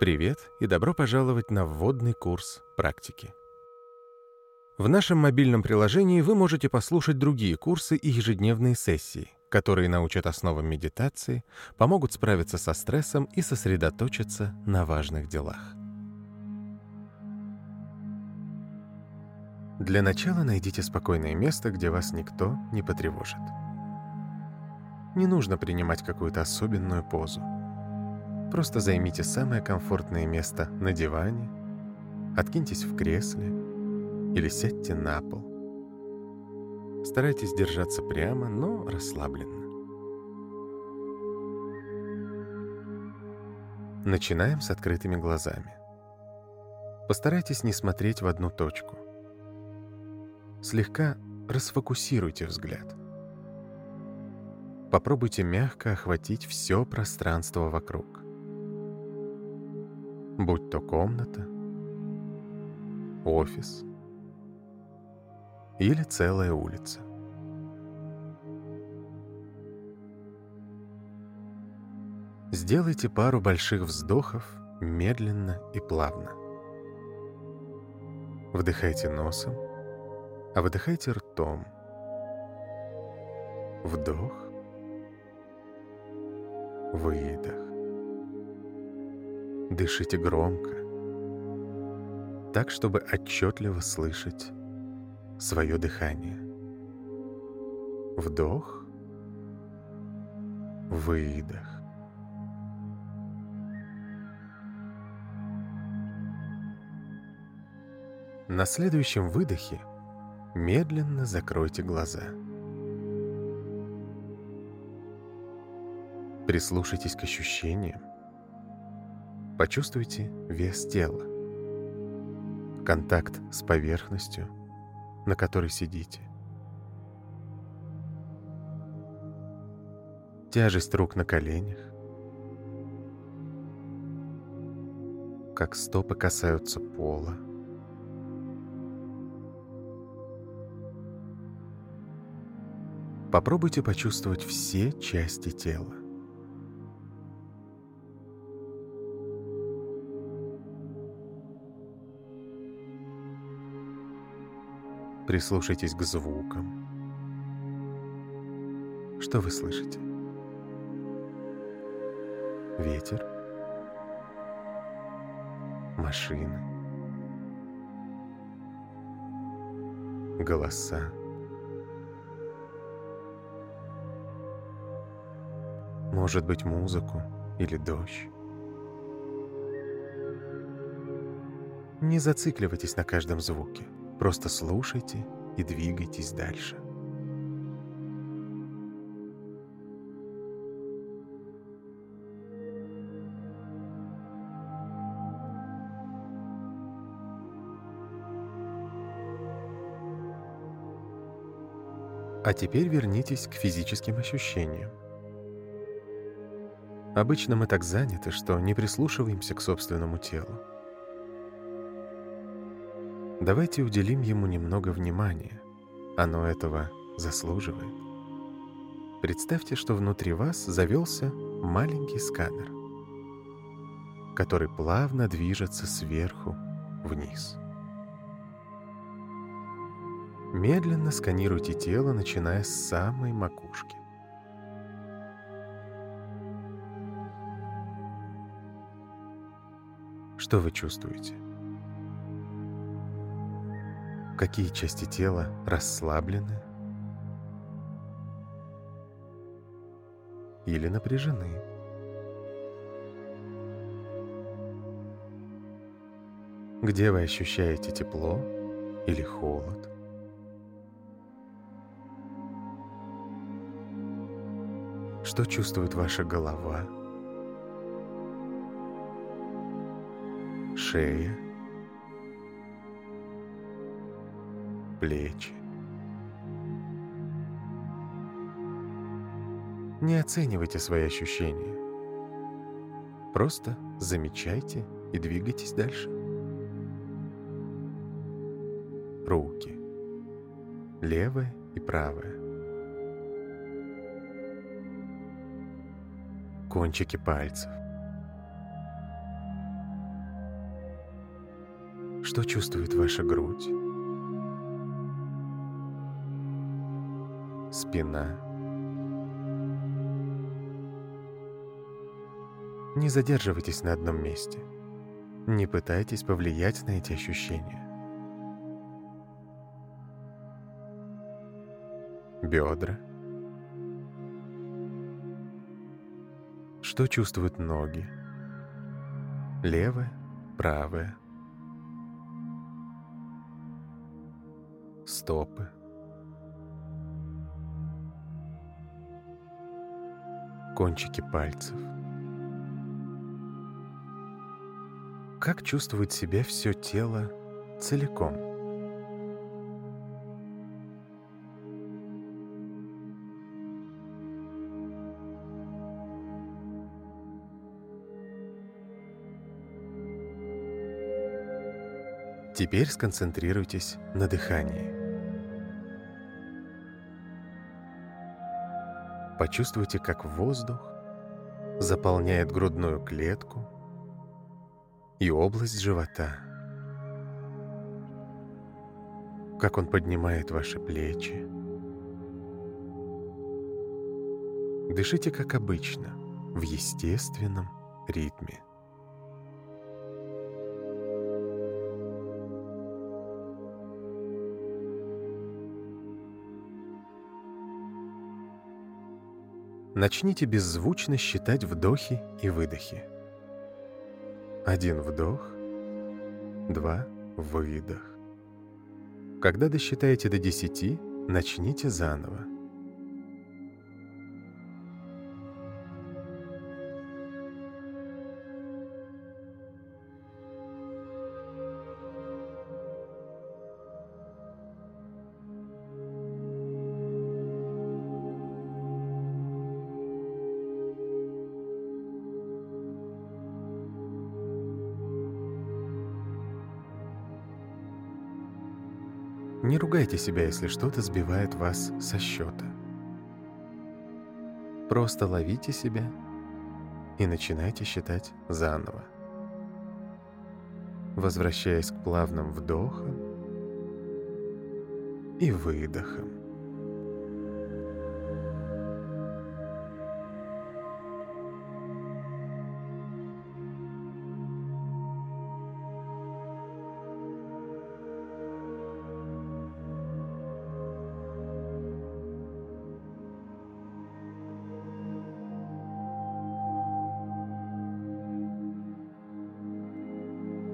Привет и добро пожаловать на вводный курс практики. В нашем мобильном приложении вы можете послушать другие курсы и ежедневные сессии, которые научат основам медитации, помогут справиться со стрессом и сосредоточиться на важных делах. Для начала найдите спокойное место, где вас никто не потревожит. Не нужно принимать какую-то особенную позу. Просто займите самое комфортное место на диване, откиньтесь в кресле или сядьте на пол. Старайтесь держаться прямо, но расслабленно. Начинаем с открытыми глазами. Постарайтесь не смотреть в одну точку. Слегка расфокусируйте взгляд. Попробуйте мягко охватить все пространство вокруг будь то комната, офис или целая улица. Сделайте пару больших вздохов медленно и плавно. Вдыхайте носом, а выдыхайте ртом. Вдох, выдох. Дышите громко, так, чтобы отчетливо слышать свое дыхание. Вдох, выдох. На следующем выдохе медленно закройте глаза. Прислушайтесь к ощущениям, Почувствуйте вес тела, контакт с поверхностью, на которой сидите. Тяжесть рук на коленях, как стопы касаются пола. Попробуйте почувствовать все части тела. Прислушайтесь к звукам. Что вы слышите? Ветер? Машины? Голоса? Может быть, музыку или дождь? Не зацикливайтесь на каждом звуке. Просто слушайте и двигайтесь дальше. А теперь вернитесь к физическим ощущениям. Обычно мы так заняты, что не прислушиваемся к собственному телу. Давайте уделим ему немного внимания. Оно этого заслуживает. Представьте, что внутри вас завелся маленький сканер, который плавно движется сверху вниз. Медленно сканируйте тело, начиная с самой макушки. Что вы чувствуете? Какие части тела расслаблены или напряжены. Где вы ощущаете тепло или холод? Что чувствует ваша голова? Шея? Плечи. Не оценивайте свои ощущения. Просто замечайте и двигайтесь дальше. Руки. Левая и правая. Кончики пальцев. Что чувствует ваша грудь? Спина. Не задерживайтесь на одном месте. Не пытайтесь повлиять на эти ощущения. Бедра. Что чувствуют ноги? Левая, правая. Стопы. Кончики пальцев. Как чувствует себя все тело целиком? Теперь сконцентрируйтесь на дыхании. Почувствуйте, как воздух заполняет грудную клетку и область живота. Как он поднимает ваши плечи. Дышите как обычно, в естественном ритме. Начните беззвучно считать вдохи и выдохи. Один вдох, два выдох. Когда досчитаете до десяти, начните заново. Не ругайте себя, если что-то сбивает вас со счета. Просто ловите себя и начинайте считать заново. Возвращаясь к плавным вдохам и выдохам.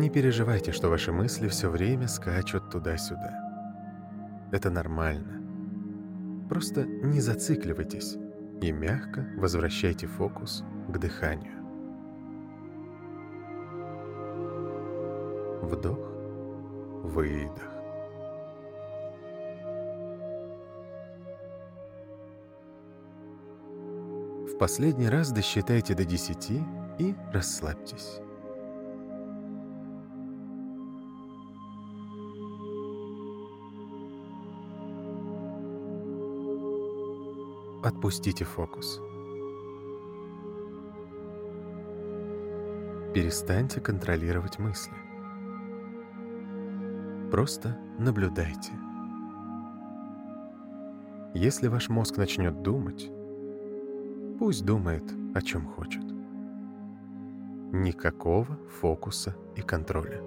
Не переживайте, что ваши мысли все время скачут туда-сюда. Это нормально. Просто не зацикливайтесь и мягко возвращайте фокус к дыханию. Вдох, выдох. В последний раз досчитайте до 10 и расслабьтесь. Отпустите фокус. Перестаньте контролировать мысли. Просто наблюдайте. Если ваш мозг начнет думать, пусть думает, о чем хочет. Никакого фокуса и контроля.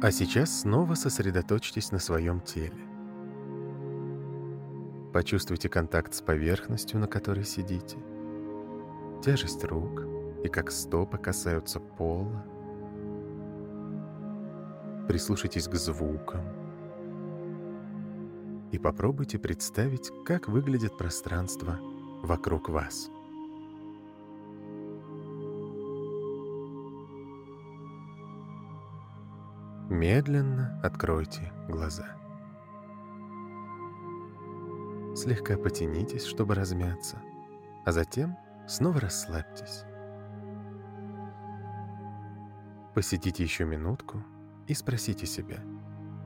А сейчас снова сосредоточьтесь на своем теле. Почувствуйте контакт с поверхностью, на которой сидите, тяжесть рук и как стопы касаются пола. Прислушайтесь к звукам и попробуйте представить, как выглядит пространство вокруг вас. Медленно откройте глаза. Слегка потянитесь, чтобы размяться, а затем снова расслабьтесь. Посидите еще минутку и спросите себя,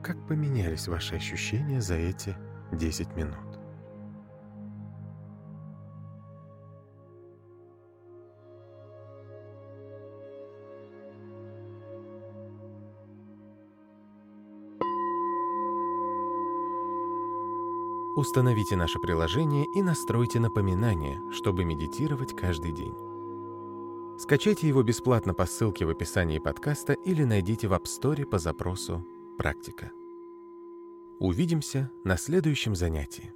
как поменялись ваши ощущения за эти 10 минут. Установите наше приложение и настройте напоминания, чтобы медитировать каждый день. Скачайте его бесплатно по ссылке в описании подкаста или найдите в App Store по запросу «Практика». Увидимся на следующем занятии.